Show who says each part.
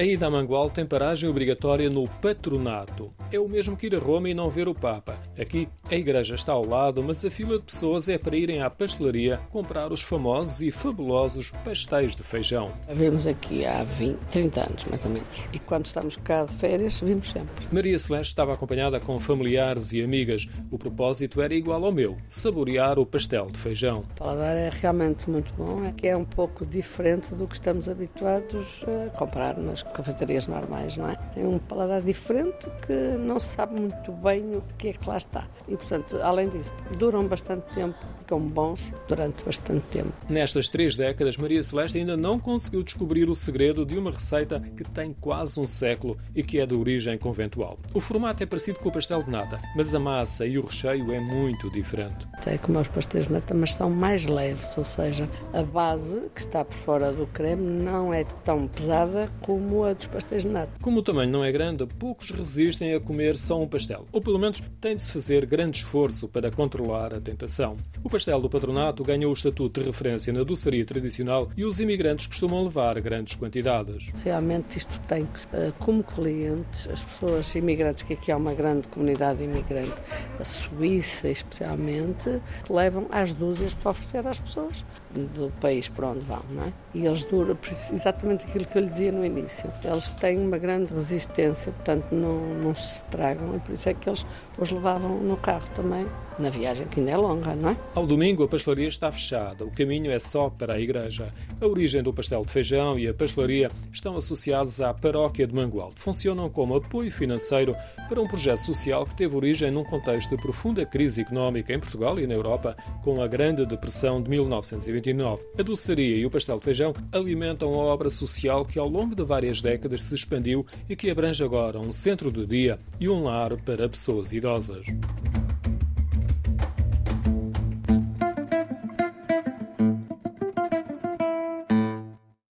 Speaker 1: A ida a Mangual tem paragem obrigatória no patronato. É o mesmo que ir a Roma e não ver o Papa. Aqui, a igreja está ao lado, mas a fila de pessoas é para irem à pastelaria comprar os famosos e fabulosos pastéis de feijão.
Speaker 2: Vimos aqui há 20, 30 anos, mais ou menos. E quando estamos cá de férias, vimos sempre.
Speaker 1: Maria Celeste estava acompanhada com familiares e amigas. O propósito era igual ao meu, saborear o pastel de feijão. O
Speaker 2: paladar é realmente muito bom, é que é um pouco diferente do que estamos habituados a comprar nas cafetarias normais, não é? Tem um paladar diferente que não sabe muito bem o que é que lá está. E, portanto, além disso, duram bastante tempo, ficam bons durante bastante tempo.
Speaker 1: Nestas três décadas, Maria Celeste ainda não conseguiu descobrir o segredo de uma receita que tem quase um século e que é de origem conventual. O formato é parecido com o pastel de nata, mas a massa e o recheio é muito diferente.
Speaker 2: É como os pastéis de nata, mas são mais leves, ou seja, a base que está por fora do creme não é tão pesada como a dos pastéis de nata.
Speaker 1: Como o tamanho não é grande, poucos resistem a comer só um pastel, ou pelo menos tem de se fazer grande esforço para controlar a tentação. O pastel do patronato ganhou o estatuto de referência na doçaria tradicional e os imigrantes costumam levar grandes quantidades.
Speaker 2: Realmente isto tem eh, como clientes as pessoas imigrantes, que aqui há uma grande comunidade imigrante, a Suíça especialmente, que levam às dúzias para oferecer às pessoas do país por onde vão, não é? E eles duram exatamente aquilo que eu lhe dizia no início. Eles têm uma grande resistência, portanto não, não se estragam e por isso é que eles os levavam no carro também, na viagem que ainda é longa, não é?
Speaker 1: Ao domingo a pastelaria está fechada, o caminho é só para a igreja. A origem do pastel de feijão e a pastelaria estão associados à paróquia de Mangualde. Funcionam como apoio financeiro para um projeto social que teve origem num contexto de profunda crise económica em Portugal e na Europa, com a Grande Depressão de 1929. A doçaria e o pastel de feijão alimentam a obra social que ao longo de várias décadas se expandiu e que abrange agora um centro de dia e um lar para pessoas idosas. week.